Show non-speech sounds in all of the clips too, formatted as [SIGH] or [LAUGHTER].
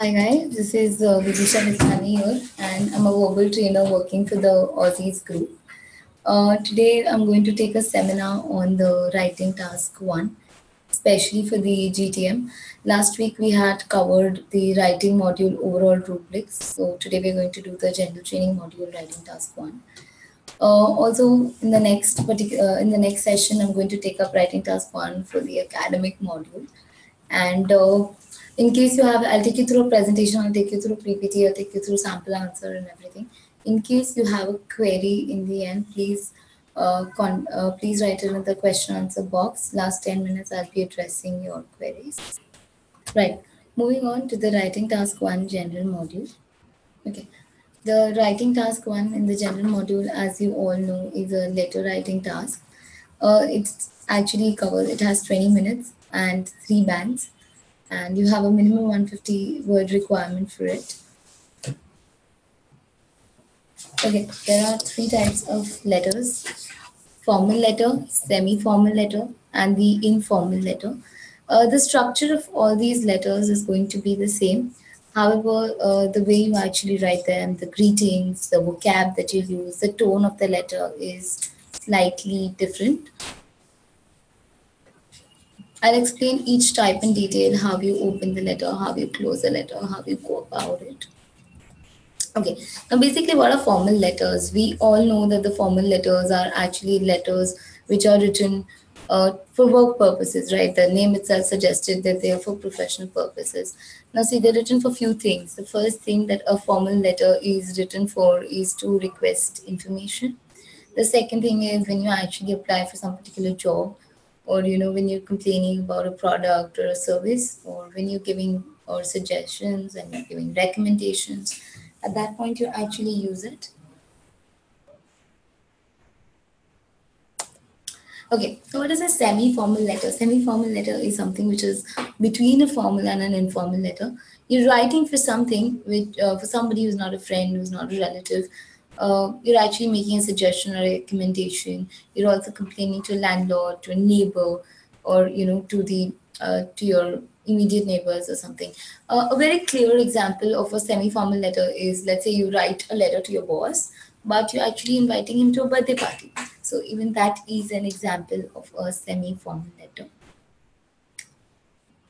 Hi guys, this is uh, Vidisha Mithani here and I'm a verbal trainer working for the Aussizz group. Uh, today I'm going to take a seminar on the writing task one, especially for the GTM. Last week we had covered the writing module overall rubrics. So today we're going to do the general training module writing task one. Uh, also in the next particular uh, in the next session I'm going to take up writing task one for the academic module and uh, in case you have, I'll take you through a presentation, I'll take you through PPT, I'll take you through sample answer and everything. In case you have a query in the end, please uh, uh, please write it in the question answer box. Last 10 minutes, I'll be addressing your queries. Right, moving on to the writing task one general module. Okay, the writing task one in the general module, as you all know, is a letter writing task. Uh, it's actually covered, it has 20 minutes and three bands and you have a minimum 150 word requirement for it. Okay, there are three types of letters, formal letter, semi-formal letter, and the informal letter. Uh, the structure of all these letters is going to be the same. However, uh, the way you actually write them, the greetings, the vocab that you use, the tone of the letter is slightly different. I'll explain each type in detail, how you open the letter, how you close the letter, how you go about it. Okay, now basically what are formal letters? We all know that the formal letters are actually letters which are written uh, for work purposes, right? The name itself suggested that they are for professional purposes. Now see, they're written for few things. The first thing that a formal letter is written for is to request information. The second thing is when you actually apply for some particular job, or you know when you're complaining about a product or a service or when you're giving or suggestions and you're giving recommendations at that point you actually use it. Okay so what is a semi-formal letter? Semi-formal letter is something which is between a formal and an informal letter. You're writing for something which uh, for somebody who's not a friend who's not a relative uh, you're actually making a suggestion or a recommendation. You're also complaining to a landlord, to a neighbor, or you know to the uh, to your immediate neighbors or something. Uh, a very clear example of a semi-formal letter is, let's say you write a letter to your boss, but you're actually inviting him to a birthday party. So even that is an example of a semi-formal letter.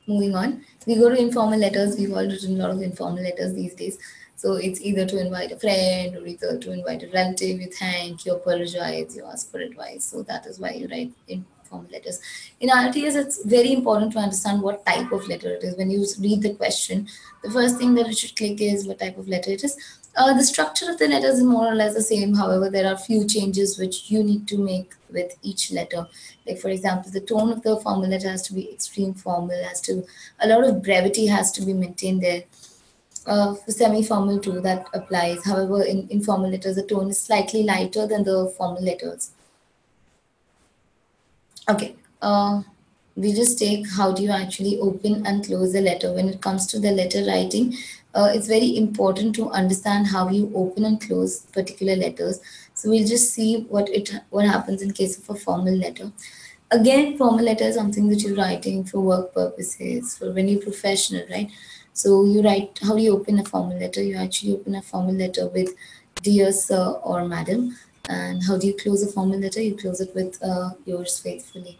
Moving on, we go to informal letters. We've all written a lot of informal letters these days. So it's either to invite a friend or either to invite a relative, you thank, you apologize, you ask for advice. So that is why you write informal letters. In IELTS, it's very important to understand what type of letter it is. When you read the question, the first thing that you should click is what type of letter it is. Uh, the structure of the letters is more or less the same. However, there are few changes which you need to make with each letter. Like for example, the tone of the formal letter has to be extreme formal, has to, a lot of brevity has to be maintained there uh, semi-formal too, that applies. However, in informal letters, the tone is slightly lighter than the formal letters. Okay, uh, we just take how do you actually open and close the letter. When it comes to the letter writing, uh, it's very important to understand how you open and close particular letters. So we'll just see what it what happens in case of a formal letter. Again, formal letter is something that you're writing for work purposes, for when you're professional, right? So you write, how do you open a formal letter? You actually open a formal letter with dear sir or madam. And how do you close a formal letter? You close it with uh, yours faithfully.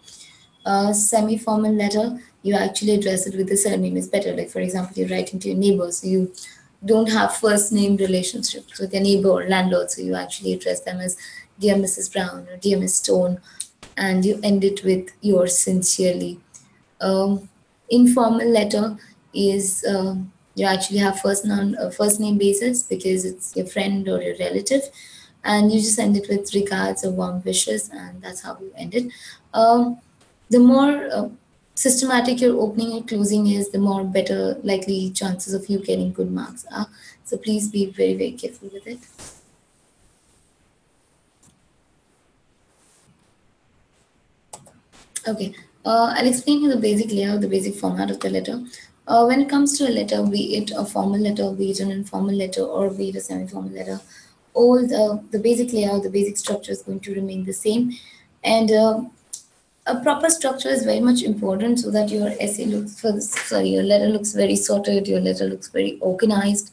A semi-formal letter, you actually address it with the surname is better. Like for example, you're writing to your neighbor, so you don't have first name relationships with your neighbor or landlord. So you actually address them as dear Mrs. Brown or dear Miss Stone, and you end it with yours sincerely. Um, informal letter, is uh, you actually have first name uh, first name basis because it's your friend or your relative and you just end it with regards or warm wishes and that's how you end it. Um, the more uh, systematic your opening and closing is the more better likely chances of you getting good marks are. So please be very very careful with it. Okay uh, I'll explain you the basic layout, the basic format of the letter. Uh, when it comes to a letter, be it a formal letter, be it an informal letter, or be it a semi-formal letter, all the, the basic layout, the basic structure is going to remain the same. And uh, a proper structure is very much important so that your essay looks for sorry your letter looks very sorted your letter looks very organized.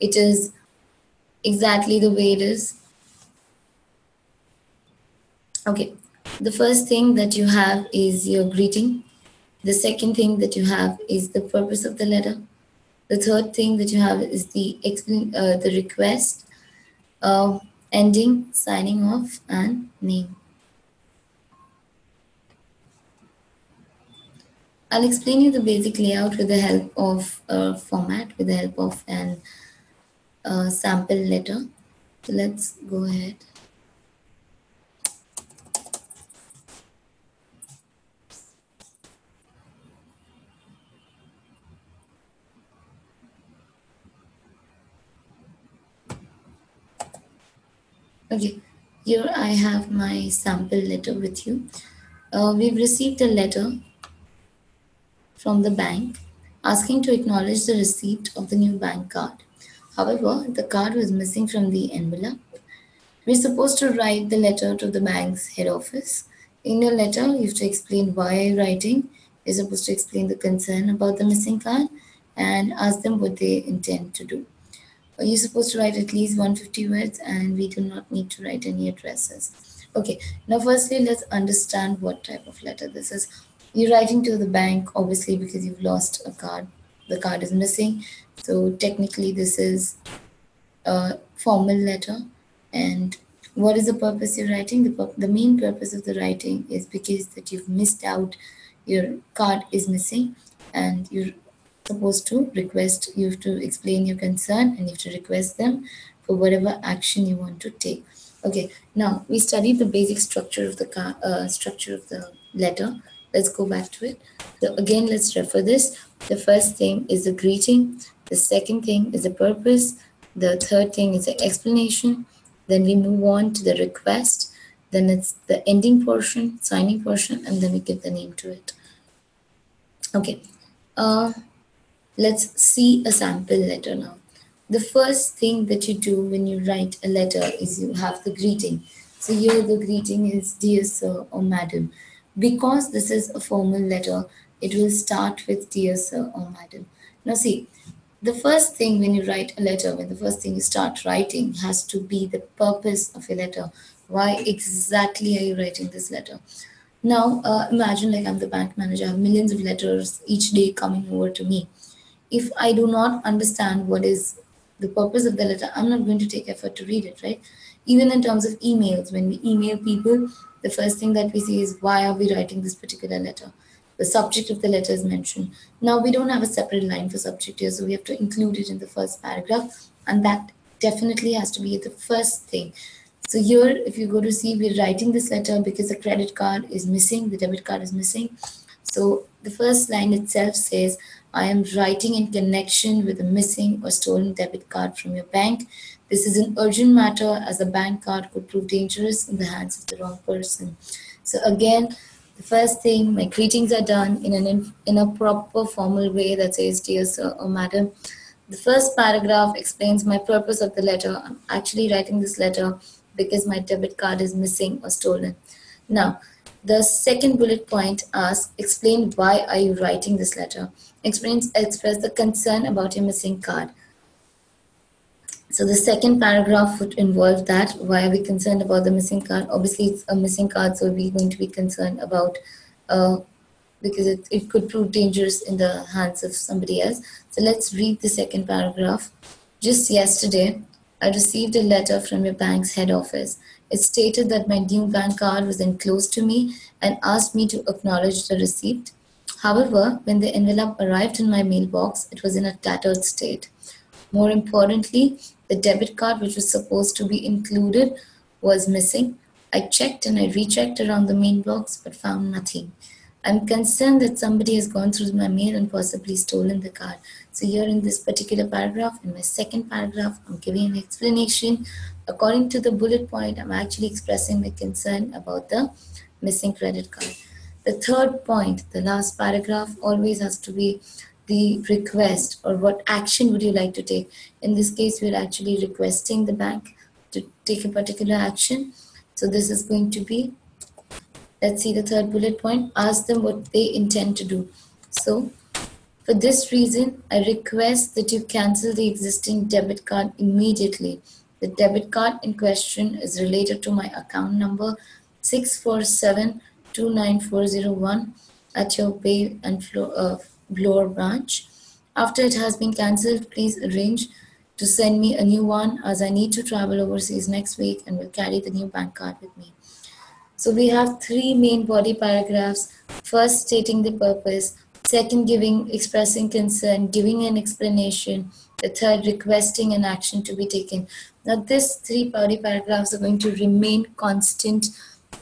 It is exactly the way it is. Okay. The first thing that you have is your greeting the second thing that you have is the purpose of the letter the third thing that you have is the explain uh, the request uh, ending signing off and name I'll explain you the basic layout with the help of a format, with the help of an uh, sample letter. So let's go ahead. Okay, here I have my sample letter with you. Uh, we've received a letter from the bank asking to acknowledge the receipt of the new bank card. However, the card was missing from the envelope. We're supposed to write the letter to the bank's head office. In your letter, you have to explain why you're writing. You're supposed to explain the concern about the missing card and ask them what they intend to do. You're supposed to write at least 150 words and we do not need to write any addresses. Okay, now firstly, let's understand what type of letter this is. You're writing to the bank, obviously, because you've lost a card. The card is missing. So technically, this is a formal letter. And what is the purpose you're writing? The, the main purpose of the writing is because that you've missed out, your card is missing, and you're supposed to request, you have to explain your concern and you have to request them for whatever action you want to take. Okay, now we studied the basic structure of the uh, structure of the letter. Let's go back to it. So again, let's refer this. The first thing is the greeting. The second thing is the purpose. The third thing is the explanation. Then we move on to the request. Then it's the ending portion, signing portion, and then we give the name to it. Okay. Uh, let's see a sample letter now. The first thing that you do when you write a letter is you have the greeting. So here the greeting is dear sir or madam. Because this is a formal letter, it will start with dear sir or madam. Now see, the first thing when you write a letter, when the first thing you start writing has to be the purpose of your letter. Why exactly are you writing this letter? Now, uh, imagine like I'm the bank manager, I have millions of letters each day coming over to me. If I do not understand what is the purpose of the letter, I'm not going to take effort to read it, right? Even in terms of emails, when we email people, the first thing that we see is why are we writing this particular letter? The subject of the letter is mentioned. Now we don't have a separate line for subject here, so we have to include it in the first paragraph, and that definitely has to be the first thing. So here, if you go to see, we're writing this letter because the credit card is missing, the debit card is missing. So the first line itself says, I am writing in connection with a missing or stolen debit card from your bank. This is an urgent matter as a bank card could prove dangerous in the hands of the wrong person. So again, the first thing, my greetings are done in an in a proper formal way that says, dear sir or madam. The first paragraph explains my purpose of the letter. I'm actually writing this letter because my debit card is missing or stolen. Now, the second bullet point asks, explain why are you writing this letter? Express the concern about your missing card. So the second paragraph would involve that. Why are we concerned about the missing card? Obviously, it's a missing card, so we're going to be concerned about uh, because it, it could prove dangerous in the hands of somebody else. So let's read the second paragraph. Just yesterday, I received a letter from your bank's head office. It stated that my new bank card was enclosed to me and asked me to acknowledge the receipt. However, when the envelope arrived in my mailbox, it was in a tattered state. More importantly, the debit card, which was supposed to be included, was missing. I checked and I rechecked around the main box but found nothing. I'm concerned that somebody has gone through my mail and possibly stolen the card. So here in this particular paragraph, in my second paragraph, I'm giving an explanation. According to the bullet point, I'm actually expressing my concern about the missing credit card. The third point, the last paragraph, always has to be the request or what action would you like to take. In this case, we're actually requesting the bank to take a particular action. So this is going to be let's see the third bullet point, ask them what they intend to do. So for this reason, I request that you cancel the existing debit card immediately. The debit card in question is related to my account number 647-29401 at your Bay and uh, Bloor branch. After it has been cancelled, please arrange to send me a new one as I need to travel overseas next week and will carry the new bank card with me. So we have three main body paragraphs. First, stating the purpose. Second, giving, expressing concern, giving an explanation. The third, requesting an action to be taken. Now, these three body paragraphs are going to remain constant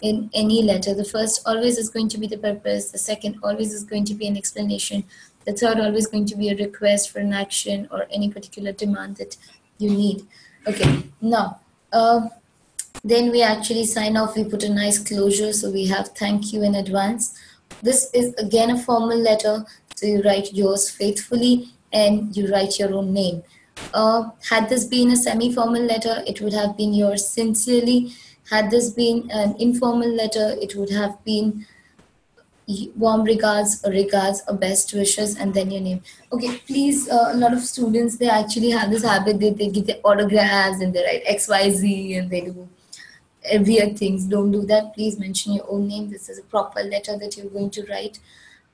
in any letter. The first always is going to be the purpose. The second always is going to be an explanation. The third always going to be a request for an action or any particular demand that you need. Okay, now, uh, then we actually sign off. We put a nice closure. So we have thank you in advance. This is again a formal letter. So you write yours faithfully and you write your own name. Uh, had this been a semi-formal letter, it would have been yours sincerely. Had this been an informal letter, it would have been warm regards or regards or best wishes and then your name. Okay please uh, a lot of students they actually have this habit that they give their autographs and they write xyz and they do weird things. Don't do that. Please mention your own name. This is a proper letter that you're going to write.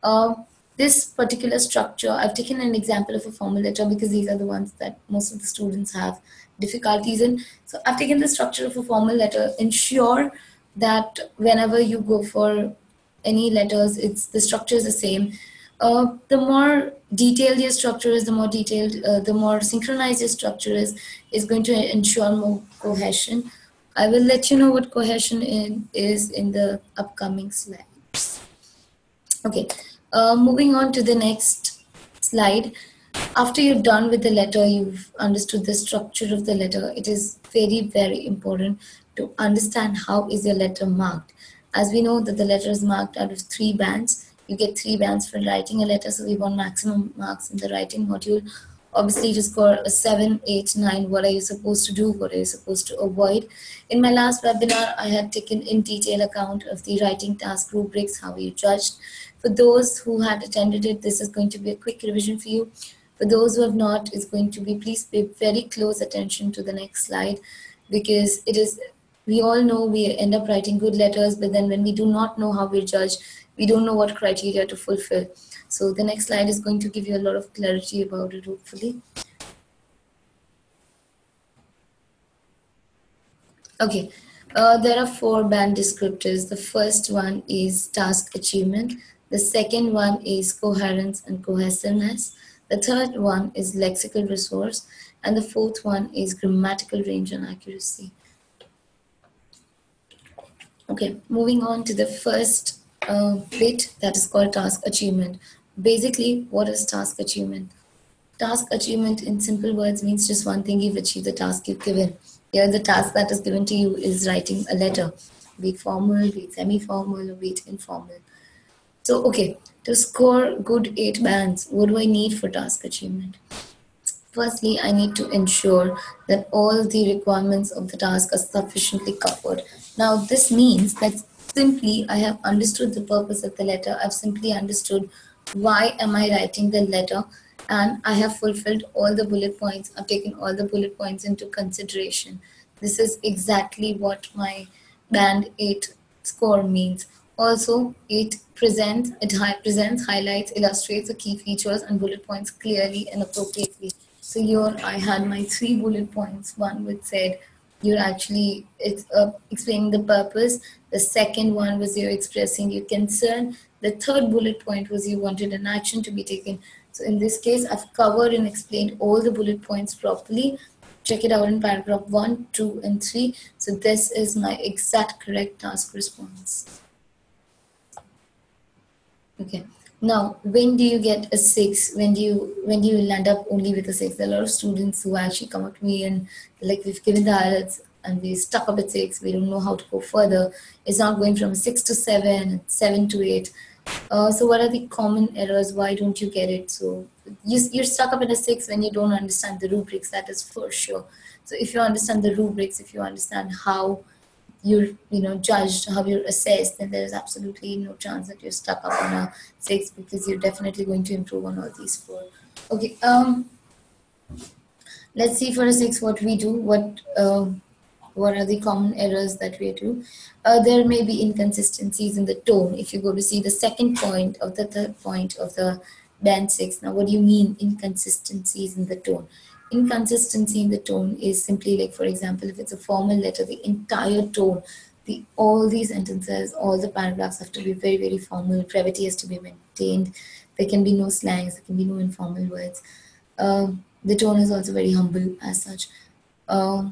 Uh, this particular structure i've taken an example of a formal letter because these are the ones that most of the students have difficulties in so i've taken the structure of a formal letter ensure that whenever you go for any letters it's the structure is the same uh, the more detailed your structure is the more detailed uh, the more synchronized your structure is is going to ensure more cohesion I will let you know what cohesion in, is in the upcoming slides. Okay, uh, moving on to the next slide. After you're done with the letter, you've understood the structure of the letter. It is very, very important to understand how is your letter marked. As we know that the letter is marked out of three bands. You get three bands for writing a letter, so we want maximum marks in the writing module obviously to score a 7 8 9 what are you supposed to do what are you supposed to avoid in my last webinar i had taken in detail account of the writing task rubrics how are you judged for those who had attended it this is going to be a quick revision for you for those who have not it's going to be please pay very close attention to the next slide because it is we all know we end up writing good letters but then when we do not know how we're judged we don't know what criteria to fulfill so the next slide is going to give you a lot of clarity about it, hopefully. Okay, uh, there are four band descriptors. The first one is task achievement. The second one is coherence and cohesiveness. The third one is lexical resource. And the fourth one is grammatical range and accuracy. Okay, moving on to the first uh, bit that is called task achievement. Basically, what is task achievement? Task achievement in simple words means just one thing you've achieved the task you've given. Here, the task that is given to you is writing a letter, be it formal, be it semi formal, or be it informal. So, okay, to score good eight bands, what do I need for task achievement? Firstly, I need to ensure that all the requirements of the task are sufficiently covered. Now, this means that simply I have understood the purpose of the letter, I've simply understood why am I writing the letter and I have fulfilled all the bullet points. I've taken all the bullet points into consideration. This is exactly what my band 8 score means. Also, it presents, it presents, highlights, illustrates the key features and bullet points clearly and appropriately. So here I had my three bullet points. One which said you're actually it's uh, explaining the purpose. The second one was you're expressing your concern. The third bullet point was you wanted an action to be taken. So in this case, I've covered and explained all the bullet points properly. Check it out in paragraph 1, 2, and 3. So this is my exact correct task response. Okay. Now, when do you get a six? When do you when do you land up only with a six? There are a lot of students who actually come up to me and like we've given the IELTS and we stuck up at six. We don't know how to go further. It's not going from six to seven, seven to eight. Uh, so what are the common errors? Why don't you get it? So you, you're stuck up in a six when you don't understand the rubrics. That is for sure. So if you understand the rubrics, if you understand how you're you know judged, how you're assessed, then there is absolutely no chance that you're stuck up on a six because you're definitely going to improve on all these four. Okay. Um. Let's see for a six what we do. What uh, what are the common errors that we do? Uh, there may be inconsistencies in the tone. If you go to see the second point of the third point of the band six. Now, what do you mean inconsistencies in the tone? Inconsistency in the tone is simply like, for example, if it's a formal letter, the entire tone, the all these sentences, all the paragraphs have to be very, very formal. Brevity has to be maintained. There can be no slangs. There can be no informal words. Uh, the tone is also very humble as such. Uh,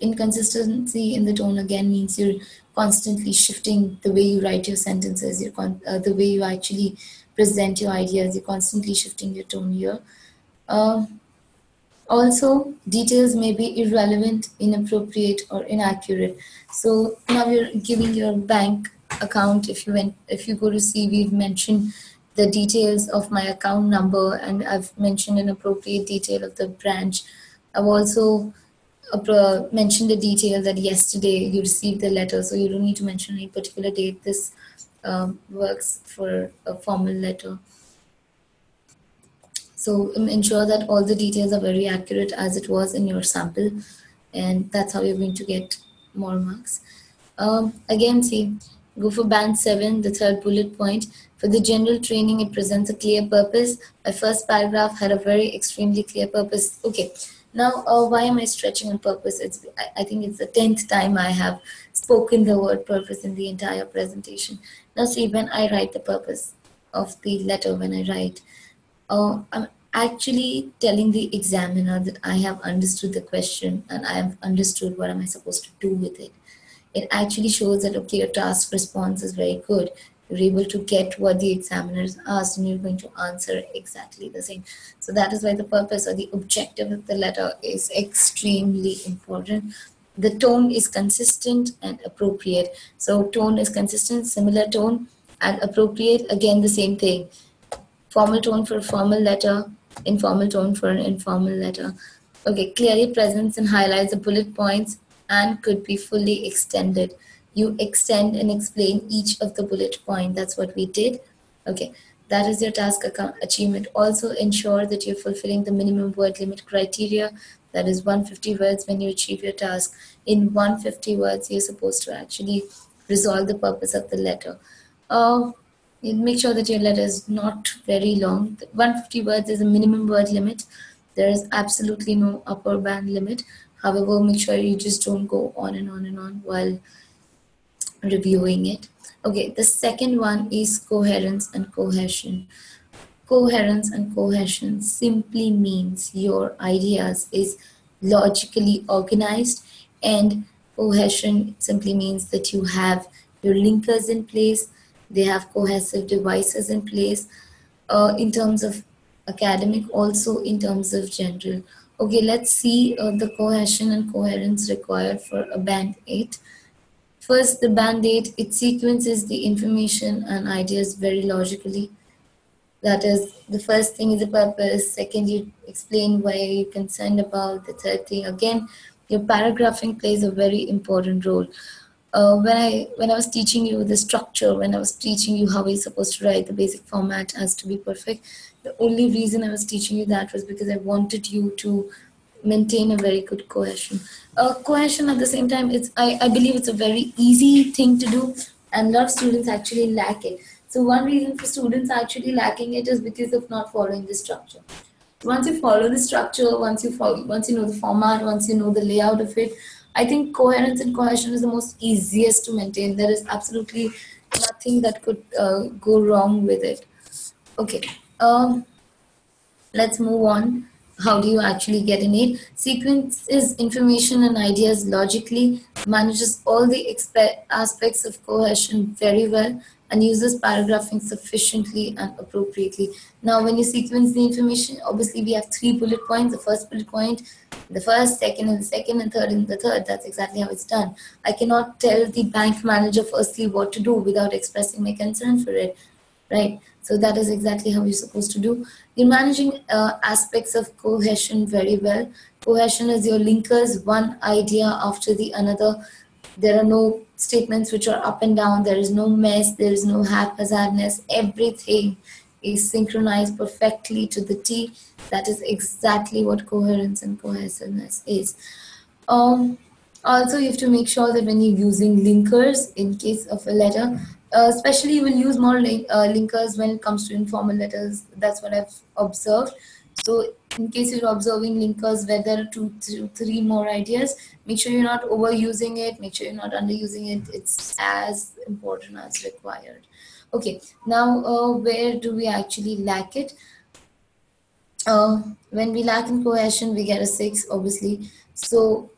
inconsistency in the tone again means you're constantly shifting the way you write your sentences, you're con- uh, the way you actually present your ideas. You're constantly shifting your tone here. Uh, also, details may be irrelevant, inappropriate, or inaccurate. So now you're giving your bank account. If you went, if you go to see, we've mentioned the details of my account number, and I've mentioned an appropriate detail of the branch. I've also uh, mentioned the detail that yesterday you received the letter, so you don't need to mention any particular date. This um, works for a formal letter. So um, ensure that all the details are very accurate as it was in your sample and that's how you're going to get more marks. Um, again, see, go for band 7, the third bullet point. For the general training, it presents a clear purpose. My first paragraph had a very extremely clear purpose. Okay, now uh, why am I stretching on purpose? It's I, I think it's the 10th time I have spoken the word purpose in the entire presentation. Now see, when I write the purpose of the letter, when I write, uh, I'm actually telling the examiner that I have understood the question and I have understood what am I supposed to do with it. It actually shows that, okay, your task response is very good. You're able to get what the examiner has asked and you're going to answer exactly the same. So that is why the purpose or the objective of the letter is extremely important. The tone is consistent and appropriate. So tone is consistent, similar tone and appropriate, again, the same thing. Formal tone for a formal letter, informal tone for an informal letter. Okay, clearly presents and highlights the bullet points and could be fully extended. You extend and explain each of the bullet point. That's what we did. Okay, that is your task achievement. Also ensure that you're fulfilling the minimum word limit criteria. That is 150 words when you achieve your task. In 150 words, you're supposed to actually resolve the purpose of the letter. Uh, make sure that your letter is not very long. 150 words is a minimum word limit. There is absolutely no upper band limit. However, make sure you just don't go on and on and on while reviewing it. Okay, the second one is coherence and cohesion. Coherence and cohesion simply means your ideas is logically organized and cohesion simply means that you have your linkers in place they have cohesive devices in place uh, in terms of academic, also in terms of general. Okay, let's see uh, the cohesion and coherence required for a band 8. First, the band 8, it sequences the information and ideas very logically. That is, the first thing is the purpose. Second, you explain why you're concerned about. The third thing, again, your paragraphing plays a very important role uh, when I when I was teaching you the structure, when I was teaching you how we're supposed to write, the basic format has to be perfect. The only reason I was teaching you that was because I wanted you to maintain a very good cohesion. Uh, cohesion at the same time, it's I, I believe it's a very easy thing to do, and a lot of students actually lack it. So one reason for students actually lacking it is because of not following the structure. Once you follow the structure, once you follow, once you know the format, once you know the layout of it, I think coherence and cohesion is the most easiest to maintain. There is absolutely nothing that could uh, go wrong with it. Okay, um, let's move on. How do you actually get in it? Sequences information and ideas logically, manages all the aspects of cohesion very well, and uses paragraphing sufficiently and appropriately. Now, when you sequence the information, obviously we have three bullet points. The first bullet point, the first, second, and the second, and third, and the third. That's exactly how it's done. I cannot tell the bank manager firstly what to do without expressing my concern for it, right? So that is exactly how you're supposed to do. You're managing uh, aspects of cohesion very well. Cohesion is your linkers, one idea after the another there are no statements which are up and down. There is no mess. There is no haphazardness. Everything is synchronized perfectly to the t. That is exactly what coherence and cohesiveness is. Um, also you have to make sure that when you're using linkers in case of a letter uh, especially you will use more link, uh, linkers when it comes to informal letters. That's what i've observed so in case you're observing linkers, whether two, two, three more ideas, make sure you're not overusing it, make sure you're not underusing it. It's as important as required. Okay, now uh, where do we actually lack it? Uh, when we lack in cohesion, we get a six, obviously. So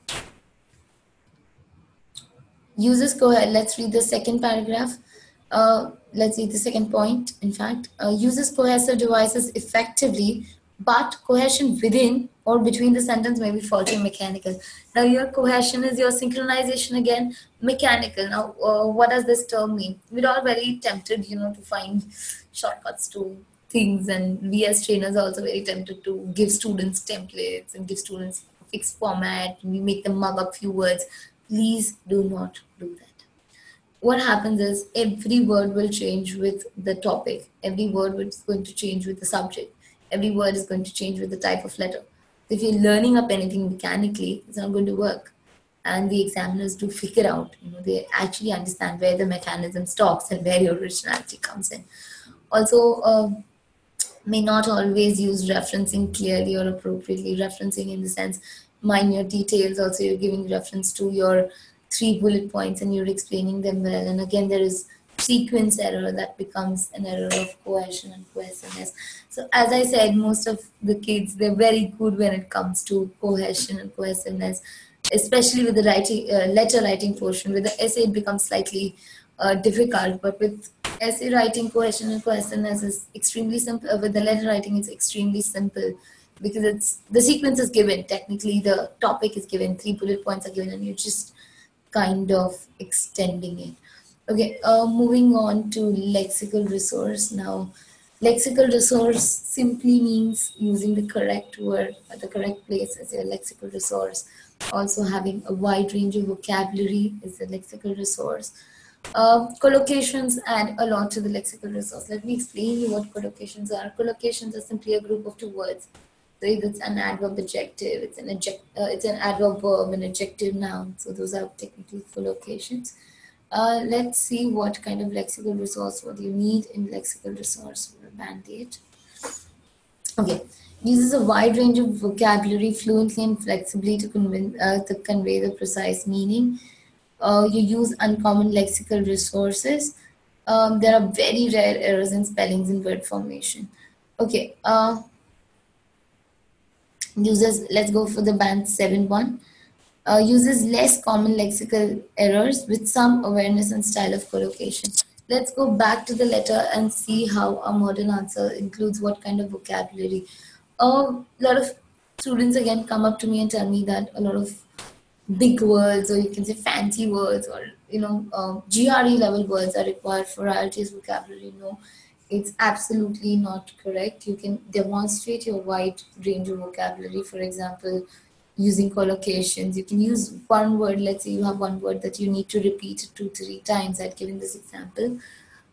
uses cohesion, let's read the second paragraph. Uh, let's read the second point, in fact. Uh, uses cohesive devices effectively but cohesion within or between the sentence may be faulty and mechanical. Now your cohesion is your synchronization again, mechanical. Now uh, what does this term mean? We're all very tempted, you know, to find shortcuts to things and we as trainers are also very tempted to give students templates and give students fixed format. We make them mug up few words. Please do not do that. What happens is every word will change with the topic. Every word is going to change with the subject every word is going to change with the type of letter. If you're learning up anything mechanically, it's not going to work. And the examiners do figure out, you know, they actually understand where the mechanism stops and where your originality comes in. Also, uh, may not always use referencing clearly or appropriately, referencing in the sense minor details. Also, you're giving reference to your three bullet points and you're explaining them well. And again, there is sequence error that becomes an error of cohesion and cohesiveness. So as I said, most of the kids, they're very good when it comes to cohesion and cohesiveness, especially with the writing, uh, letter writing portion. With the essay, it becomes slightly uh, difficult, but with essay writing, cohesion and cohesiveness is extremely simple. Uh, with the letter writing, it's extremely simple because it's the sequence is given. Technically, the topic is given, three bullet points are given, and you're just kind of extending it. Okay, uh, moving on to lexical resource now. Lexical resource simply means using the correct word at the correct place as your lexical resource. Also having a wide range of vocabulary is a lexical resource. Uh, collocations add a lot to the lexical resource. Let me explain you what collocations are. Collocations are simply a group of two words. So if it's an adverb adjective, it's an adject, uh, it's an adverb verb, an adjective noun. So those are technically collocations. Uh, let's see what kind of lexical resource, what you need in lexical resource for a band 8. Okay, uses a wide range of vocabulary fluently and flexibly to, convey, uh, to convey the precise meaning. Uh, you use uncommon lexical resources. Um, there are very rare errors in spellings and word formation. Okay, uh, uses, let's go for the band 7 one uh, uses less common lexical errors with some awareness and style of collocation. Let's go back to the letter and see how a modern answer includes what kind of vocabulary. A lot of students again come up to me and tell me that a lot of big words or you can say fancy words or you know uh, GRE level words are required for IELTS vocabulary. No, it's absolutely not correct. You can demonstrate your wide range of vocabulary. For example, using collocations. You can use one word. Let's say you have one word that you need to repeat two, three times. I'd given this example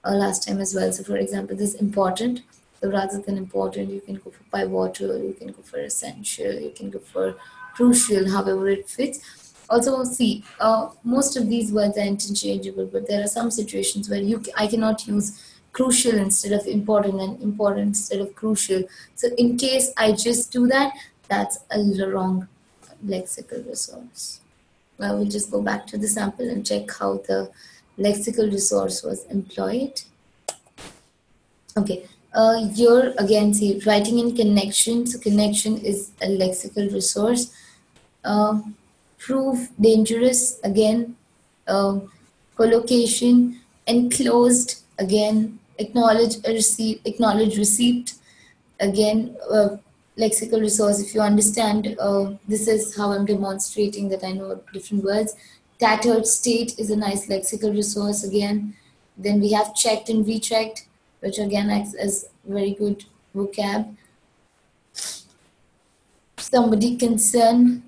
uh, last time as well. So for example, this is important. So rather than important, you can go for pivotal, you can go for essential, you can go for crucial, however it fits. Also, see, uh, most of these words are interchangeable, but there are some situations where you I cannot use crucial instead of important and important instead of crucial. So in case I just do that, that's a wrong lexical resource. Now we'll just go back to the sample and check how the lexical resource was employed. Okay, uh, here again, see, writing in connection. So connection is a lexical resource. Uh, prove dangerous, again, uh, collocation, enclosed, again, acknowledge receipt, acknowledge receipt, again, uh, lexical resource. If you understand uh, this is how i'm demonstrating that i know different words. Tattered state is a nice lexical resource again. Then we have checked and rechecked which again acts as very good vocab. Somebody concerned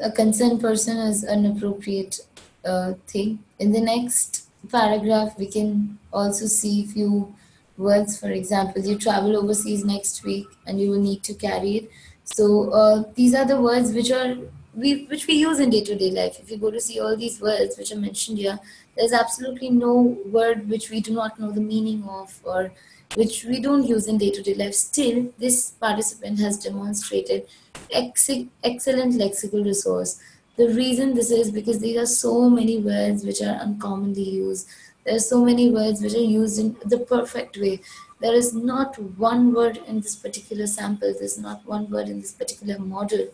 a concerned person is an appropriate uh, thing. In the next paragraph, we can also see few words. For example, you travel overseas next week and you will need to carry it. So uh, these are the words which are we which we use in day-to-day life. If you go to see all these words which are mentioned here, there's absolutely no word which we do not know the meaning of or which we don't use in day-to-day life. Still, this participant has demonstrated ex- excellent lexical resource. The reason this is because there are so many words which are uncommonly used. There are so many words which are used in the perfect way. There is not one word in this particular sample, there's not one word in this particular model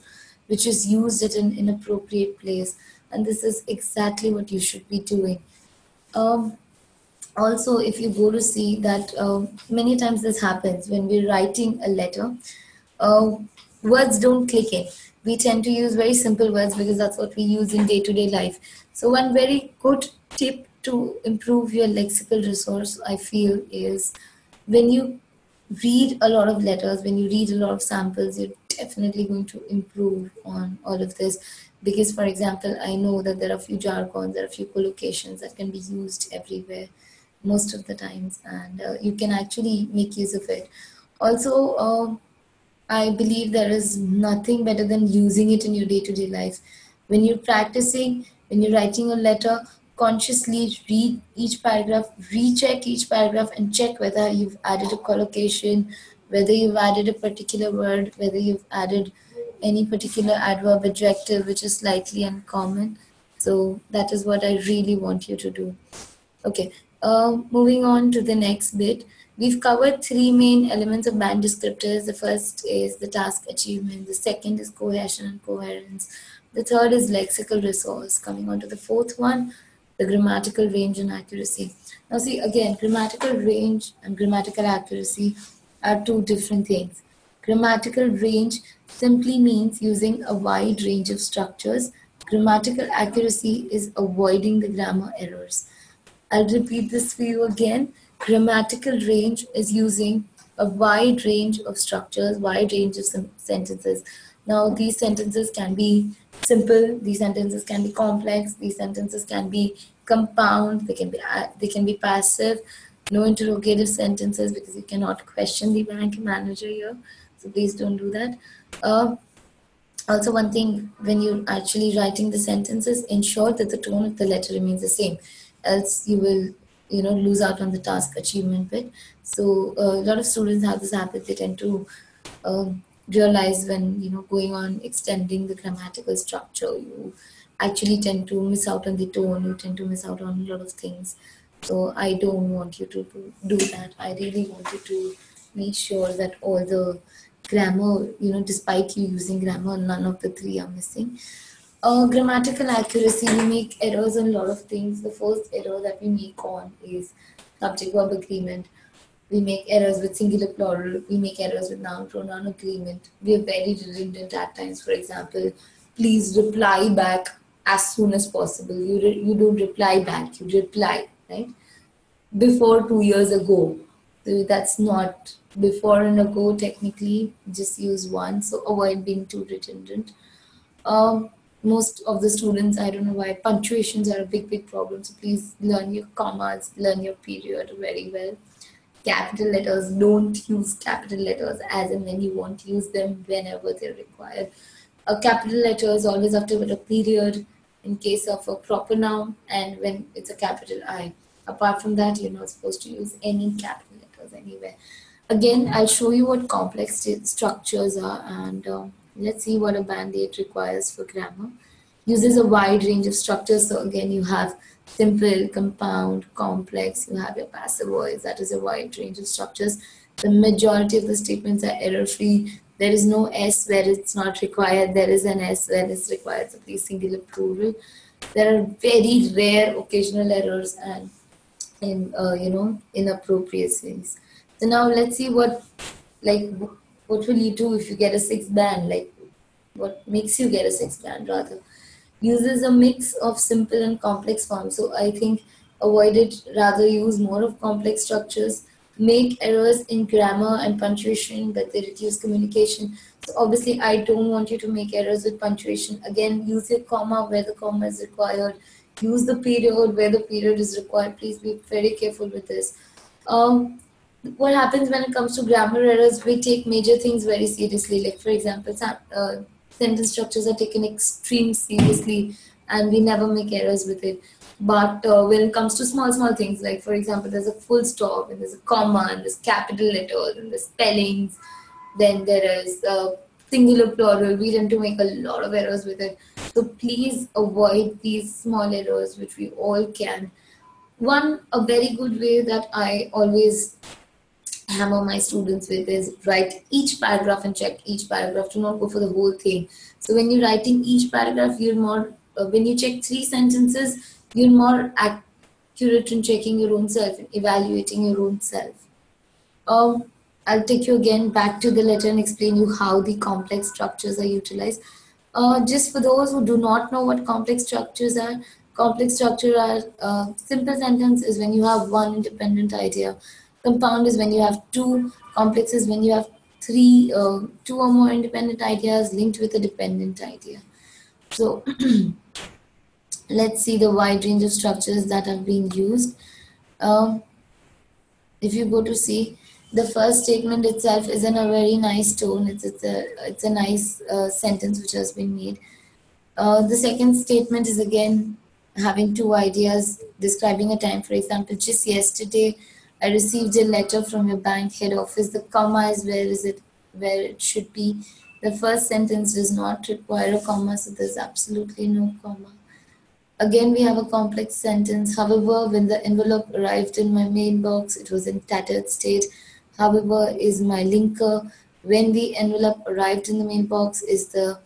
which is used at an inappropriate place. And this is exactly what you should be doing. Um, also, if you go to see that uh, many times this happens when we're writing a letter, uh, words don't click in. We tend to use very simple words because that's what we use in day to day life. So, one very good tip to improve your lexical resource, I feel, is when you read a lot of letters, when you read a lot of samples, you're definitely going to improve on all of this. Because, for example, I know that there are a few jargons, there are a few collocations that can be used everywhere most of the times, and uh, you can actually make use of it. Also, uh, I believe there is nothing better than using it in your day to day life. When you're practicing, when you're writing a letter, consciously read each paragraph, recheck each paragraph, and check whether you've added a collocation, whether you've added a particular word, whether you've added any particular adverb adjective which is slightly uncommon. So that is what I really want you to do. Okay, uh, moving on to the next bit. We've covered three main elements of band descriptors. The first is the task achievement. The second is cohesion and coherence. The third is lexical resource. Coming on to the fourth one, the grammatical range and accuracy. Now see, again, grammatical range and grammatical accuracy are two different things. Grammatical range simply means using a wide range of structures. Grammatical accuracy is avoiding the grammar errors. I'll repeat this for you again. Grammatical range is using a wide range of structures, wide range of sentences. Now, these sentences can be simple, these sentences can be complex, these sentences can be compound, they can be, they can be passive, no interrogative sentences because you cannot question the bank manager here. So please don't do that. Uh, also, one thing when you're actually writing the sentences, ensure that the tone of the letter remains the same, else you will, you know, lose out on the task achievement bit. So uh, a lot of students have this habit; they tend to um, realize when you know going on extending the grammatical structure, you actually tend to miss out on the tone. You tend to miss out on a lot of things. So I don't want you to, do that. I really want you to make sure that all the grammar, you know, despite you using grammar, none of the three are missing. Uh, grammatical accuracy, we make errors on a lot of things. The first error that we make on is subject verb agreement. We make errors with singular plural. We make errors with noun pronoun agreement. We are very redundant at times. For example, please reply back as soon as possible. You, you don't reply back, you reply, right? Before two years ago. So that's not before and ago technically, just use one. So avoid being too redundant. Um, most of the students, I don't know why, punctuations are a big, big problem. So please learn your commas, learn your period very well. Capital letters, don't use capital letters as and when you want to use them whenever they're required. A capital letter is always after a period in case of a proper noun and when it's a capital I. Apart from that, you're not supposed to use any capital letters anywhere. Again, I'll show you what complex structures are and um, let's see what a band 8 requires for grammar. Uses a wide range of structures. So again, you have simple, compound, complex. You have your passive voice. That is a wide range of structures. The majority of the statements are error-free. There is no S where it's not required. There is an S where it's required. So please singular plural. There are very rare occasional errors and in uh, you know inappropriacies. So now let's see what like what will you do if you get a six band? Like what makes you get a six band rather? Uses a mix of simple and complex forms. So I think avoid it. Rather use more of complex structures make errors in grammar and punctuation, but they reduce communication. So obviously, I don't want you to make errors with punctuation. Again, use your comma where the comma is required. use the period where the period is required. Please be very careful with this. Um, what happens when it comes to grammar errors? We take major things very seriously. Like for example, uh, sentence structures are taken extreme seriously, and we never make errors with it. But uh, when it comes to small, small things, like for example, there's a full stop, and there's a comma, and there's capital letters, and there's spellings, then there is uh, singular plural. We tend to make a lot of errors with it. So please avoid these small errors, which we all can. One, a very good way that I always hammer my students with is write each paragraph and check each paragraph. Do not go for the whole thing. So when you're writing each paragraph, you're more, uh, when you check three sentences, you're more accurate in checking your own self and evaluating your own self. Um, I'll take you again back to the letter and explain you how the complex structures are utilized. Uh, just for those who do not know what complex structures are, complex structure are uh, simple sentence is when you have one independent idea. Compound is when you have two. Complex is when you have three, uh, two or more independent ideas linked with a dependent idea. So [CLEARS THROAT] let's see the wide range of structures that have been used. Um, if you go to see, the first statement itself is in a very nice tone. It's, it's a it's a nice uh, sentence which has been made. Uh, the second statement is again having two ideas describing a time. For example, just yesterday I received a letter from your bank head office. The comma is where is it where it should be. The first sentence does not require a comma, so there's absolutely no comma. Again, we have a complex sentence. However, when the envelope arrived in my mailbox, it was in tattered state however, is my linker. When the envelope arrived in the mailbox is the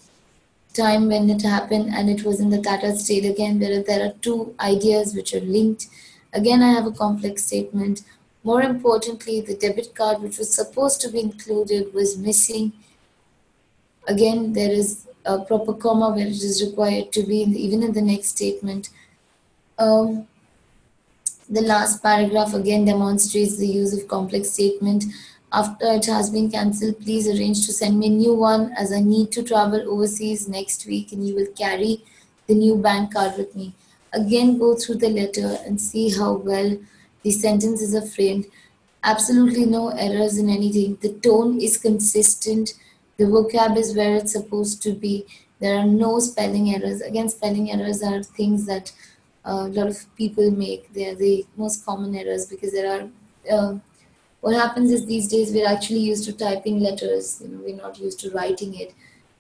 time when it happened and it was in the tattered state again. There are, there are two ideas which are linked. Again, I have a complex statement. More importantly, the debit card which was supposed to be included was missing. Again, there is a proper comma where it is required to be in the, even in the next statement. Um, the last paragraph again demonstrates the use of complex statement. After it has been cancelled, please arrange to send me a new one as I need to travel overseas next week and you will carry the new bank card with me. Again, go through the letter and see how well the sentences are framed. Absolutely no errors in anything. The tone is consistent. The vocab is where it's supposed to be. There are no spelling errors. Again, spelling errors are things that a lot of people make. They are the most common errors because there are. Uh, what happens is these days we're actually used to typing letters. You know, we're not used to writing it.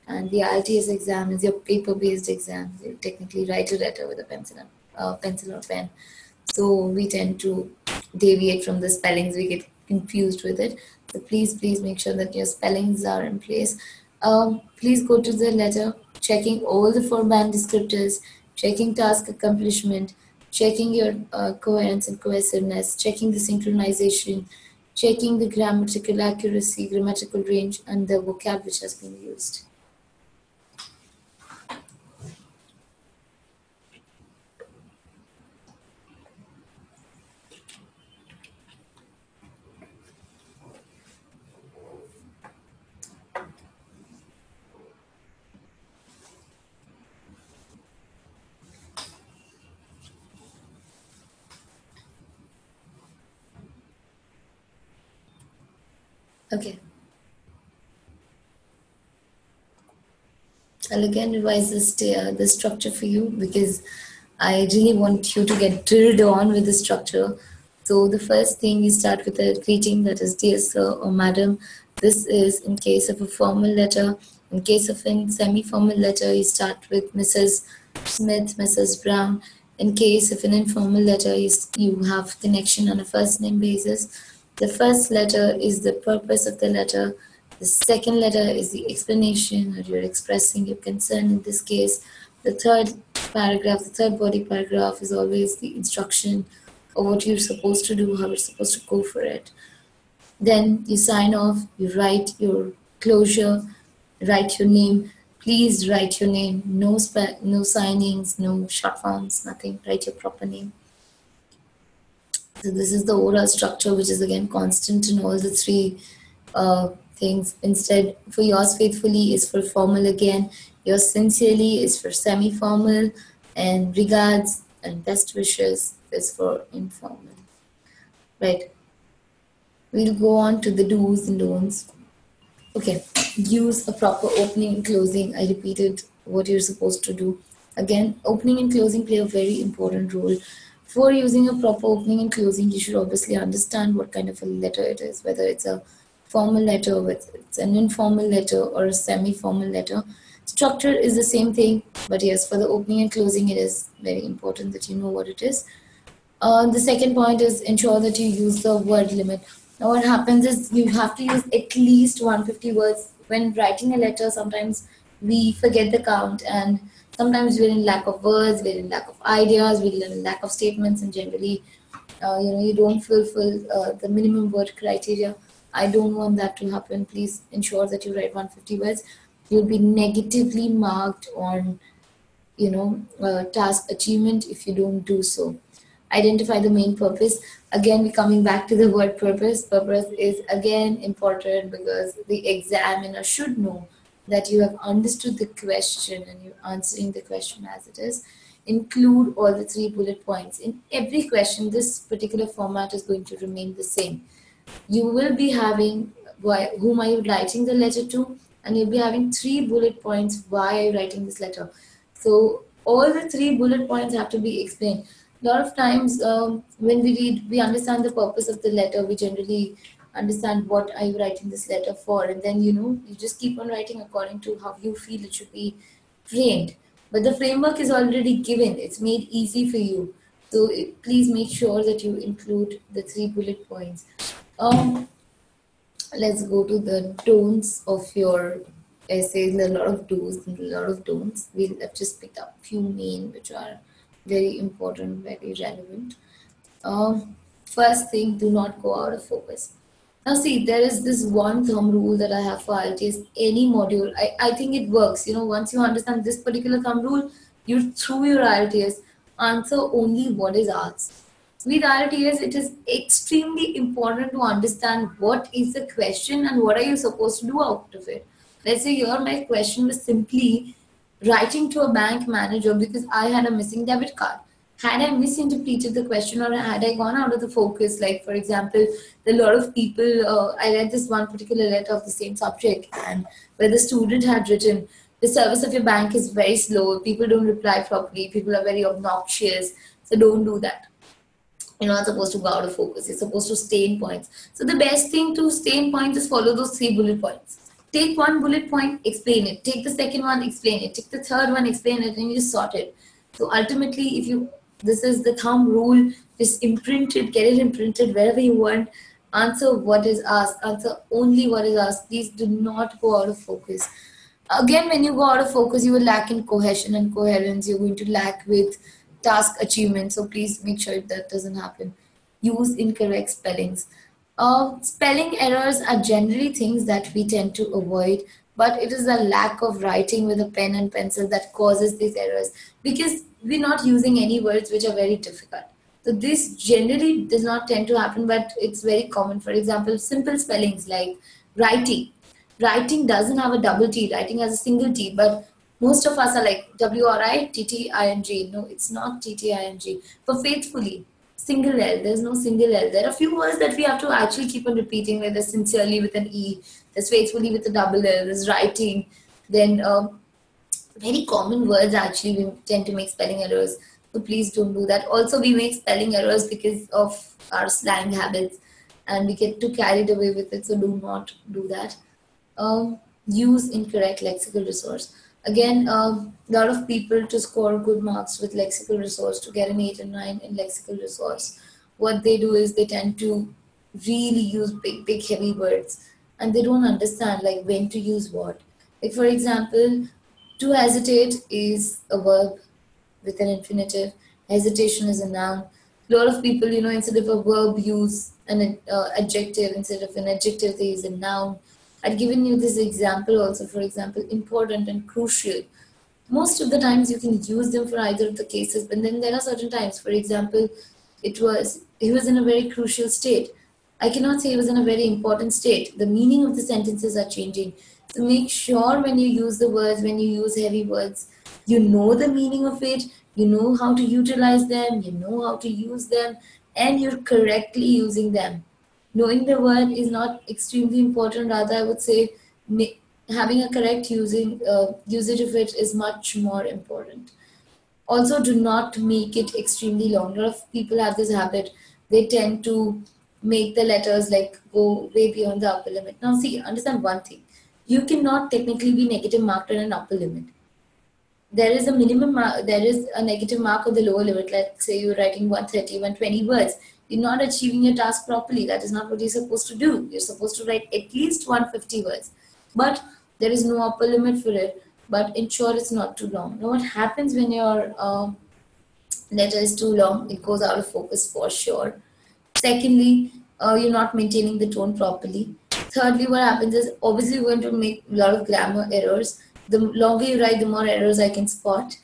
And the IELTS exam is your paper-based exam. You technically write a letter with a pencil, uh, pencil or pen. So we tend to deviate from the spellings. We get confused with it. So please, please make sure that your spellings are in place. Um, please go to the letter, checking all the four band descriptors, checking task accomplishment, checking your uh, coherence and cohesiveness, checking the synchronization, checking the grammatical accuracy, grammatical range, and the vocab which has been used. Okay. I'll again revise this, uh, the structure for you because I really want you to get drilled on with the structure. So the first thing you start with a greeting that is dear sir or madam. This is in case of a formal letter. In case of a semi-formal letter, you start with Mrs. Smith, Mrs. Brown. In case of an informal letter, you, you have connection on a first name basis. The first letter is the purpose of the letter. The second letter is the explanation, or you're expressing your concern in this case. The third paragraph, the third body paragraph is always the instruction of what you're supposed to do, how you're supposed to go for it. Then you sign off, you write your closure, write your name. Please write your name. No, spe- no signings, no short forms, nothing. Write your proper name. So this is the overall structure, which is again constant in all the three uh, things. Instead, for yours faithfully is for formal again. Yours sincerely is for semi-formal, and regards and best wishes is for informal. Right. We'll go on to the do's and don'ts. Okay, use a proper opening and closing. I repeated what you're supposed to do. Again, opening and closing play a very important role. For using a proper opening and closing, you should obviously understand what kind of a letter it is, whether it's a formal letter, whether it's an informal letter, or a semi formal letter. Structure is the same thing, but yes, for the opening and closing, it is very important that you know what it is. Uh, the second point is ensure that you use the word limit. Now, what happens is you have to use at least 150 words when writing a letter. Sometimes we forget the count and sometimes we're in lack of words, we're in lack of ideas, we're in lack of statements, and generally, uh, you know, you don't fulfill uh, the minimum word criteria. I don't want that to happen. Please ensure that you write 150 words. You'll be negatively marked on, you know, uh, task achievement if you don't do so. Identify the main purpose. Again, we're coming back to the word purpose. Purpose is again important because the examiner should know that you have understood the question and you're answering the question as it is. Include all the three bullet points. In every question, this particular format is going to remain the same. You will be having why, whom are you writing the letter to, and you'll be having three bullet points. Why are you writing this letter? So all the three bullet points have to be explained. A lot of times um, when we read, we understand the purpose of the letter. We generally understand what are you writing this letter for and then you know you just keep on writing according to how you feel it should be framed. But the framework is already given. It's made easy for you. So please make sure that you include the three bullet points. Um, let's go to the don'ts of your essays. A lot of do's and a lot of don'ts. We'll have just picked up few main which are very important very relevant. Um, first thing do not go out of focus now see, there is this one thumb rule that I have for IELTS. Any module, I, I think it works. You know, once you understand this particular thumb rule, you through your IELTS answer only what is asked. With IELTS, it is extremely important to understand what is the question and what are you supposed to do out of it. Let's say here my question was simply writing to a bank manager because I had a missing debit card had I misinterpreted the question or had I gone out of the focus, like for example, a lot of people, uh, I read this one particular letter of the same subject and where the student had written, the service of your bank is very slow, people don't reply properly, people are very obnoxious, so don't do that. You're not supposed to go out of focus, you're supposed to stay in points. So the best thing to stay in points is follow those three bullet points. Take one bullet point, explain it. Take the second one, explain it. Take the third one, explain it, and you sort it. So ultimately, if you this is the thumb rule. Just imprinted get it imprinted wherever you want. Answer what is asked. Answer only what is asked. Please do not go out of focus. Again when you go out of focus you will lack in cohesion and coherence. You're going to lack with task achievement. So please make sure that doesn't happen use incorrect spellings. Uh, spelling errors are generally things that we tend to avoid but it is the lack of writing with a pen and pencil that causes these errors. Because we're not using any words which are very difficult. So this generally does not tend to happen, but it's very common. For example, simple spellings like writing. Writing doesn't have a double T. Writing has a single T, but most of us are like W R I T T I N G. No, it's not T T I N G. For faithfully, single L. There's no single L. There are a few words that we have to actually keep on repeating, like there's sincerely with an E, there's faithfully with a double L, there's writing, then uh, very common words actually we tend to make spelling errors. So please don't do that. Also we make spelling errors because of our slang habits and we get too carried away with it. So do not do that. Um, use incorrect lexical resource. Again a um, lot of people to score good marks with lexical resource to get an 8 and 9 in lexical resource. What they do is they tend to really use big big heavy words and they don't understand like when to use what. Like for example to hesitate is a verb with an infinitive. Hesitation is a noun. A lot of people, you know, instead of a verb, use an uh, adjective. Instead of an adjective, they use a noun. I've given you this example also, for example, important and crucial. Most of the times you can use them for either of the cases, but then there are certain times, for example, it was he was in a very crucial state. I cannot say he was in a very important state. The meaning of the sentences are changing. So make sure when you use the words, when you use heavy words, you know the meaning of it. you know how to utilize them, you know how to use them, and you're correctly using them. Knowing the word is not extremely important. Rather, I would say having a correct using uh, usage of it is much more important. Also, do not make it extremely long. A lot of people have this habit; they tend to make the letters like go way beyond the upper limit. Now, see, understand one thing: you cannot technically be negative marked on an upper limit. There is a minimum mark, there is a negative mark of the lower limit. Let's say you're writing 130 120 words. You're not achieving your task properly. That is not what you're supposed to do. You're supposed to write at least 150 words. But there is no upper limit for it. But ensure it's not too long. Now what happens when your uh, letter is too long? It goes out of focus for sure. Secondly uh, you're not maintaining the tone properly thirdly what happens is obviously you're going to make a lot of grammar errors the longer you write, the more errors I can spot.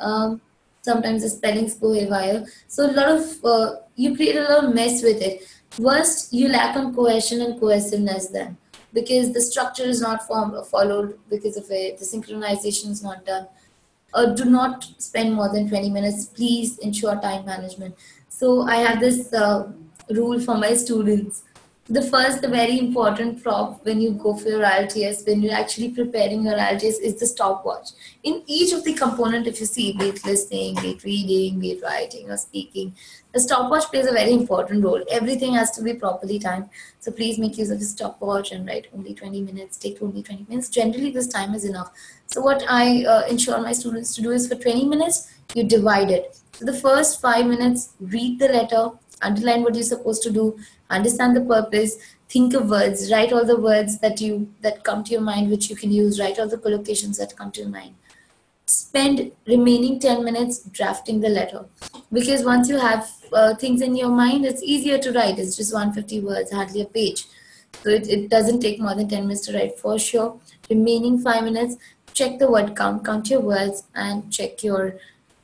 Um, sometimes the spellings go haywire. So a lot of uh, you create a lot of mess with it. First, you lack on cohesion and cohesiveness then because the structure is not formed, followed because of it. The synchronization is not done. Uh, do not spend more than 20 minutes. Please ensure time management. So I have this uh, rule for my students the first, the very important prop when you go for your IELTS, when you're actually preparing your IELTS, is the stopwatch. In each of the component, if you see, be it listening, be it reading, be it writing or speaking, the stopwatch plays a very important role. Everything has to be properly timed. So please make use of the stopwatch and write only 20 minutes, take only 20 minutes. Generally, this time is enough. So what I uh, ensure my students to do is for 20 minutes, you divide it. So the first five minutes, read the letter, underline what you're supposed to do understand the purpose think of words write all the words that you that come to your mind which you can use write all the collocations that come to your mind. Spend remaining 10 minutes drafting the letter. Because once you have uh, things in your mind it's easier to write. It's just 150 words hardly a page. So it, it doesn't take more than 10 minutes to write for sure. Remaining 5 minutes check the word count count your words and check your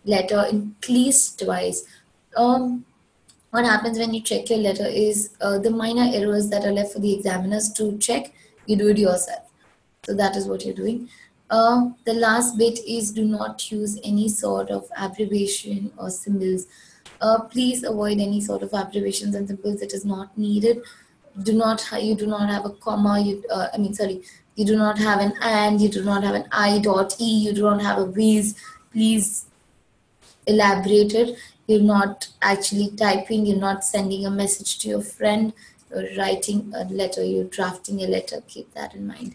letter at least twice. Um, what happens when you check your letter is uh, the minor errors that are left for the examiners to check, you do it yourself. So that is what you're doing. Uh, the last bit is do not use any sort of abbreviation or symbols. Uh, please avoid any sort of abbreviations and symbols that is not needed. Do not you do not have a comma. You uh, I mean sorry. You do not have an and. You do not have an i dot e. You do not have a viz. Please elaborate it you're not actually typing you're not sending a message to your friend you're writing a letter you're drafting a letter keep that in mind.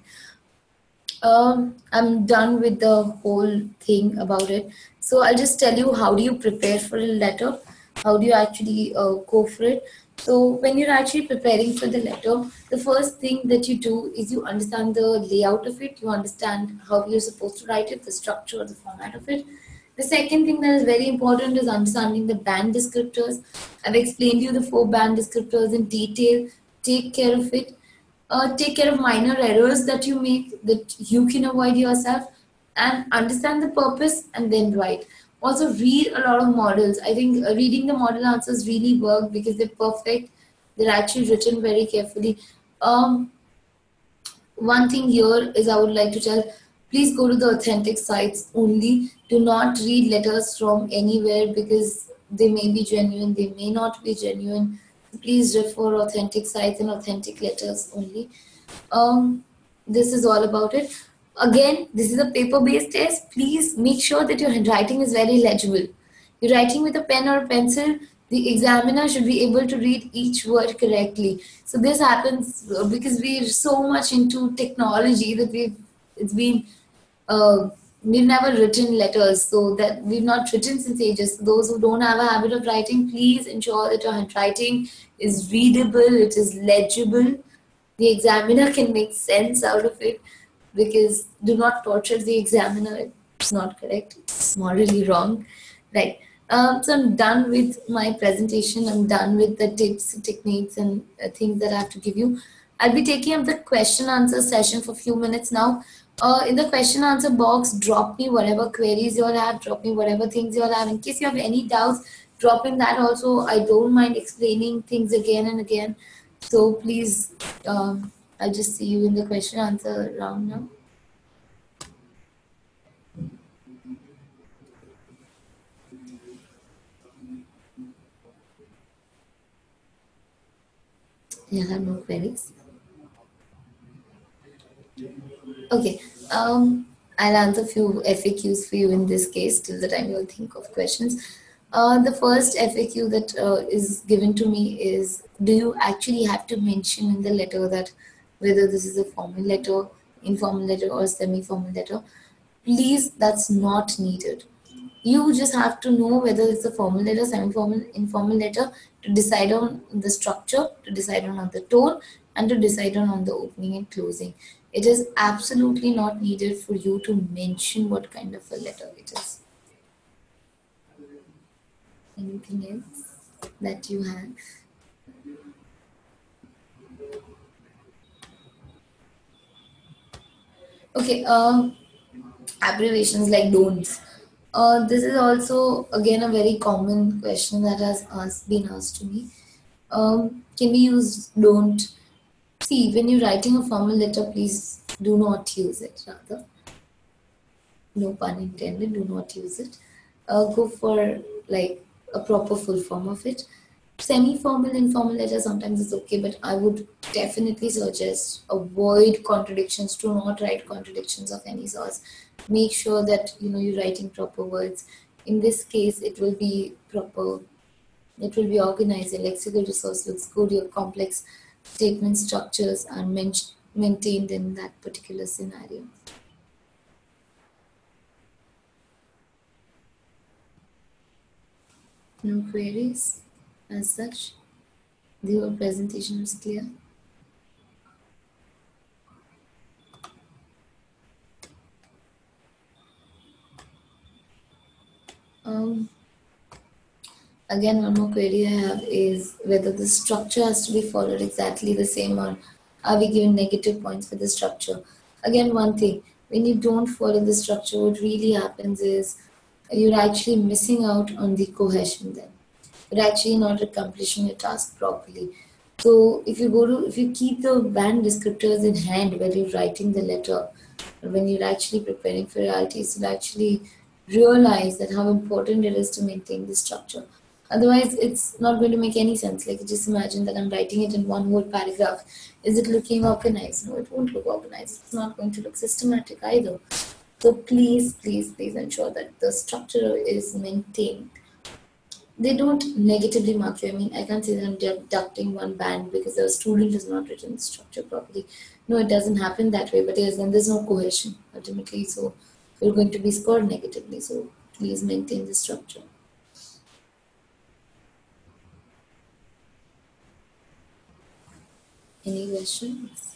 Um, i'm done with the whole thing about it. So i'll just tell you how do you prepare for a letter how do you actually uh, go for it. So when you're actually preparing for the letter the first thing that you do is you understand the layout of it you understand how you're supposed to write it the structure the format of it the second thing that is very important is understanding the band descriptors. I've explained you the four band descriptors in detail. Take care of it. Uh, take care of minor errors that you make that you can avoid yourself and understand the purpose and then write. Also read a lot of models. I think uh, reading the model answers really work because they're perfect. They're actually written very carefully. Um, one thing here is I would like to tell please go to the authentic sites only. Do not read letters from anywhere because they may be genuine, they may not be genuine. Please refer authentic sites and authentic letters only. Um, this is all about it. Again, this is a paper-based test. Please make sure that your handwriting is very legible. You're writing with a pen or a pencil, the examiner should be able to read each word correctly. So this happens because we're so much into technology that we've it's been uh, we've never written letters so that we've not written since ages. Those who don't have a habit of writing please ensure that your handwriting is readable it is legible. The examiner can make sense out of it because do not torture the examiner it's not correct it's morally wrong. Right um, so i'm done with my presentation i'm done with the tips techniques and uh, things that i have to give you. I'll be taking up the question answer session for a few minutes now uh, in the question answer box, drop me whatever queries you all have, drop me whatever things you all have. In case you have any doubts, drop in that also. I don't mind explaining things again and again. So please, uh, I'll just see you in the question answer round now. You have no queries? Okay. Um, I'll answer a few FAQs for you in this case till the time you'll think of questions. Uh, the first FAQ that uh, is given to me is do you actually have to mention in the letter that whether this is a formal letter, informal letter, or semi formal letter? Please, that's not needed. You just have to know whether it's a formal letter, semi formal, informal letter to decide on the structure, to decide on the tone, and to decide on, on the opening and closing. It is absolutely not needed for you to mention what kind of a letter it is. Anything else that you have? Okay, uh, abbreviations like don'ts. Uh, this is also again a very common question that has asked, been asked to me. Um, can we use don't See, when you're writing a formal letter, please do not use it, rather. No pun intended, do not use it. Uh, go for like a proper full form of it. Semi-formal, informal letter sometimes is okay, but I would definitely suggest avoid contradictions. Do not write contradictions of any sort. Make sure that you know you're writing proper words. In this case, it will be proper. It will be organized. Your lexical resource looks good. Your complex statement structures are maintained in that particular scenario. No queries as such. The whole presentation was clear. Um, Again, one more query I have is whether the structure has to be followed exactly the same or are we given negative points for the structure? Again, one thing, when you don't follow the structure, what really happens is you're actually missing out on the cohesion then. You're actually not accomplishing your task properly. So if you go to, if you keep the band descriptors in hand when you're writing the letter, when you're actually preparing for realities, you'll actually realize that how important it is to maintain the structure. Otherwise, it's not going to make any sense. Like, just imagine that I'm writing it in one whole paragraph. Is it looking organized? No, it won't look organized. It's not going to look systematic either. So please, please, please ensure that the structure is maintained. They don't negatively mark you. I mean, I can't say that I'm deducting one band because the student has not written the structure properly. No, it doesn't happen that way. But yes, then there's no cohesion ultimately. So you're going to be scored negatively. So please maintain the structure. Any questions?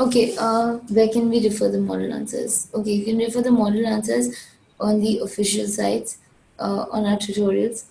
Okay, uh, where can we refer the model answers? Okay, you can refer the model answers on the official sites, uh, on our tutorials,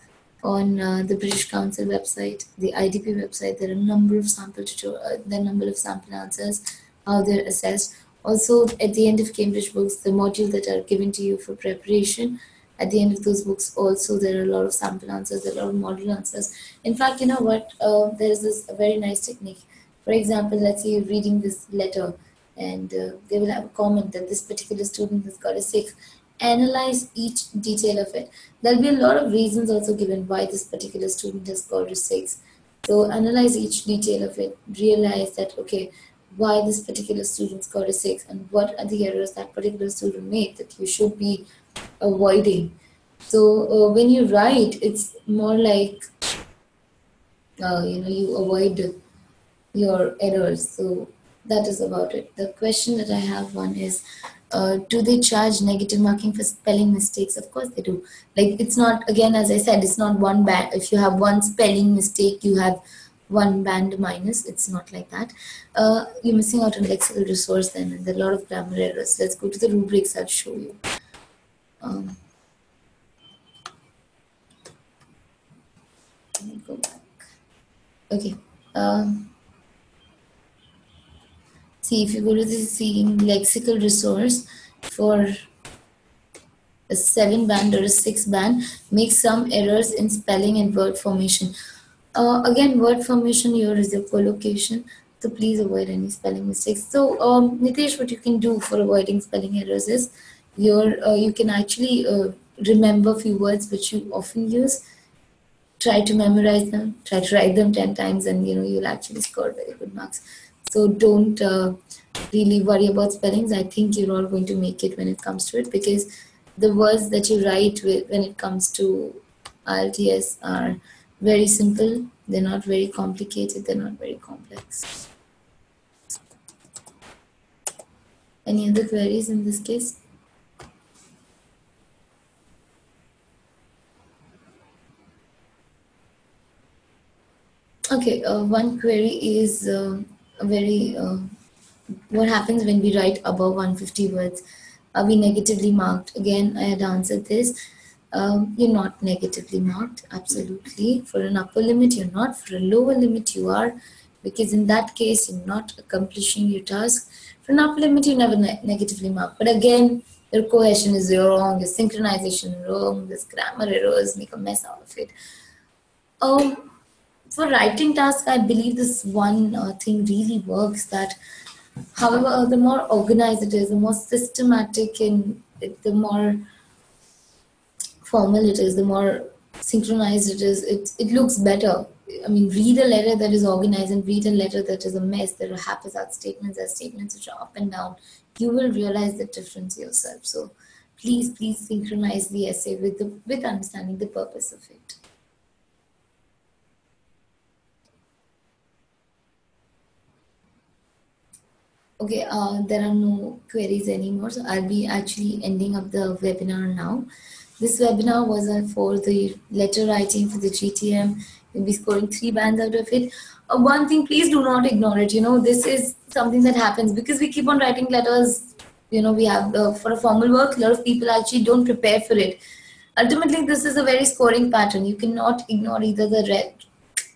on uh, the British Council website, the IDP website. There are a number of sample tutorial, uh, the number of sample answers, how they're assessed. Also, at the end of Cambridge books, the module that are given to you for preparation, at the end of those books, also there are a lot of sample answers, a lot of model answers. In fact, you know what? Uh, there is this very nice technique. For example, let's say you're reading this letter and uh, they will have a comment that this particular student has got a six. Analyze each detail of it. There'll be a lot of reasons also given why this particular student has got a six. So analyze each detail of it. Realize that okay, why this particular student scored a 6 and what are the errors that particular student made that you should be avoiding. So uh, when you write, it's more like, uh, you know, you avoid your errors. So that is about it. The question that I have one is, uh, do they charge negative marking for spelling mistakes? Of course they do. Like it's not, again, as I said, it's not one bad. If you have one spelling mistake, you have one band minus. It's not like that. Uh, you're missing out on lexical resource then, and there are a lot of grammar errors. Let's go to the rubrics. I'll show you. Um, let me go back. Okay. Um, see, if you go to the see lexical resource for a seven band or a six band, make some errors in spelling and word formation. Uh, again, word formation here is your collocation. So please avoid any spelling mistakes. So um, Nitesh, what you can do for avoiding spelling errors is your uh, you can actually uh, remember few words which you often use. Try to memorize them. Try to write them ten times, and you know you'll actually score very good marks. So don't uh, really worry about spellings. I think you're all going to make it when it comes to it because the words that you write with when it comes to IELTS are very simple. They're not very complicated. They're not very complex. Any other queries in this case? Okay, uh, one query is uh, very, uh, what happens when we write above 150 words? Are we negatively marked? Again, I had answered this. Um, you're not negatively marked, absolutely. For an upper limit, you're not. For a lower limit, you are. Because in that case, you're not accomplishing your task. For an upper limit, you're never ne negatively marked. But again, your cohesion is wrong, your synchronization wrong, this grammar errors make a mess out of it. Um, for writing task, I believe this one uh, thing really works that however, the more organized it is, the more systematic and the more formal it is, the more synchronized it is, it, it looks better. I mean, read a letter that is organized and read a letter that is a mess. There are haphazard statements, there are statements which are up and down. You will realize the difference yourself. So please, please synchronize the essay with, the, with understanding the purpose of it. Okay, uh, there are no queries anymore. So I'll be actually ending up the webinar now. This webinar was for the letter writing for the GTM. We'll be scoring three bands out of it. Uh, one thing, please do not ignore it. You know, this is something that happens because we keep on writing letters. You know, we have uh, for a formal work, a lot of people actually don't prepare for it. Ultimately, this is a very scoring pattern. You cannot ignore either the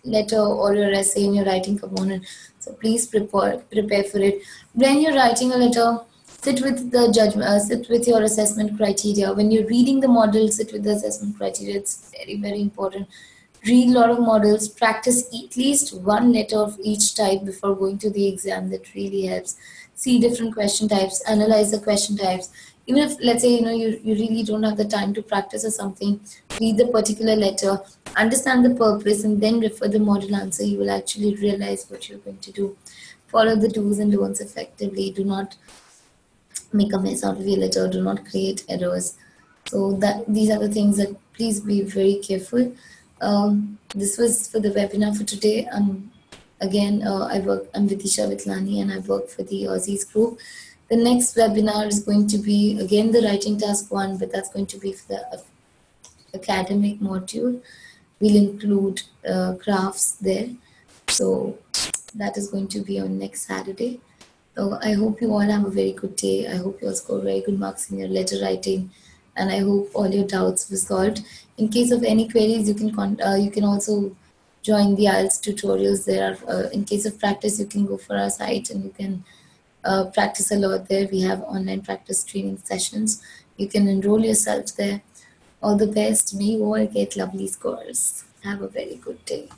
letter or your essay in your writing component. So please prepare prepare for it. When you're writing a letter, sit with the judgment, uh, sit with your assessment criteria. When you're reading the model, sit with the assessment criteria. It's very very important. Read a lot of models. Practice at least one letter of each type before going to the exam. That really helps. See different question types. Analyze the question types even if let's say you know you, you really don't have the time to practice or something read the particular letter understand the purpose and then refer the model answer you will actually realize what you're going to do follow the do's and don'ts effectively do not make a mess out of your letter do not create errors so that these are the things that please be very careful um, this was for the webinar for today um, again uh, i work i'm vidisha vitlani and i work for the Aussizz group the next webinar is going to be again the writing task one, but that's going to be for the academic module. We'll include uh, graphs there. So that is going to be on next Saturday. So I hope you all have a very good day. I hope you all score very good marks in your letter writing, and I hope all your doubts were solved. In case of any queries, you can uh, you can also join the IELTS tutorials. There are uh, in case of practice, you can go for our site and you can uh, practice a lot there. We have online practice training sessions. You can enroll yourself there. All the best. May you all get lovely scores. Have a very good day.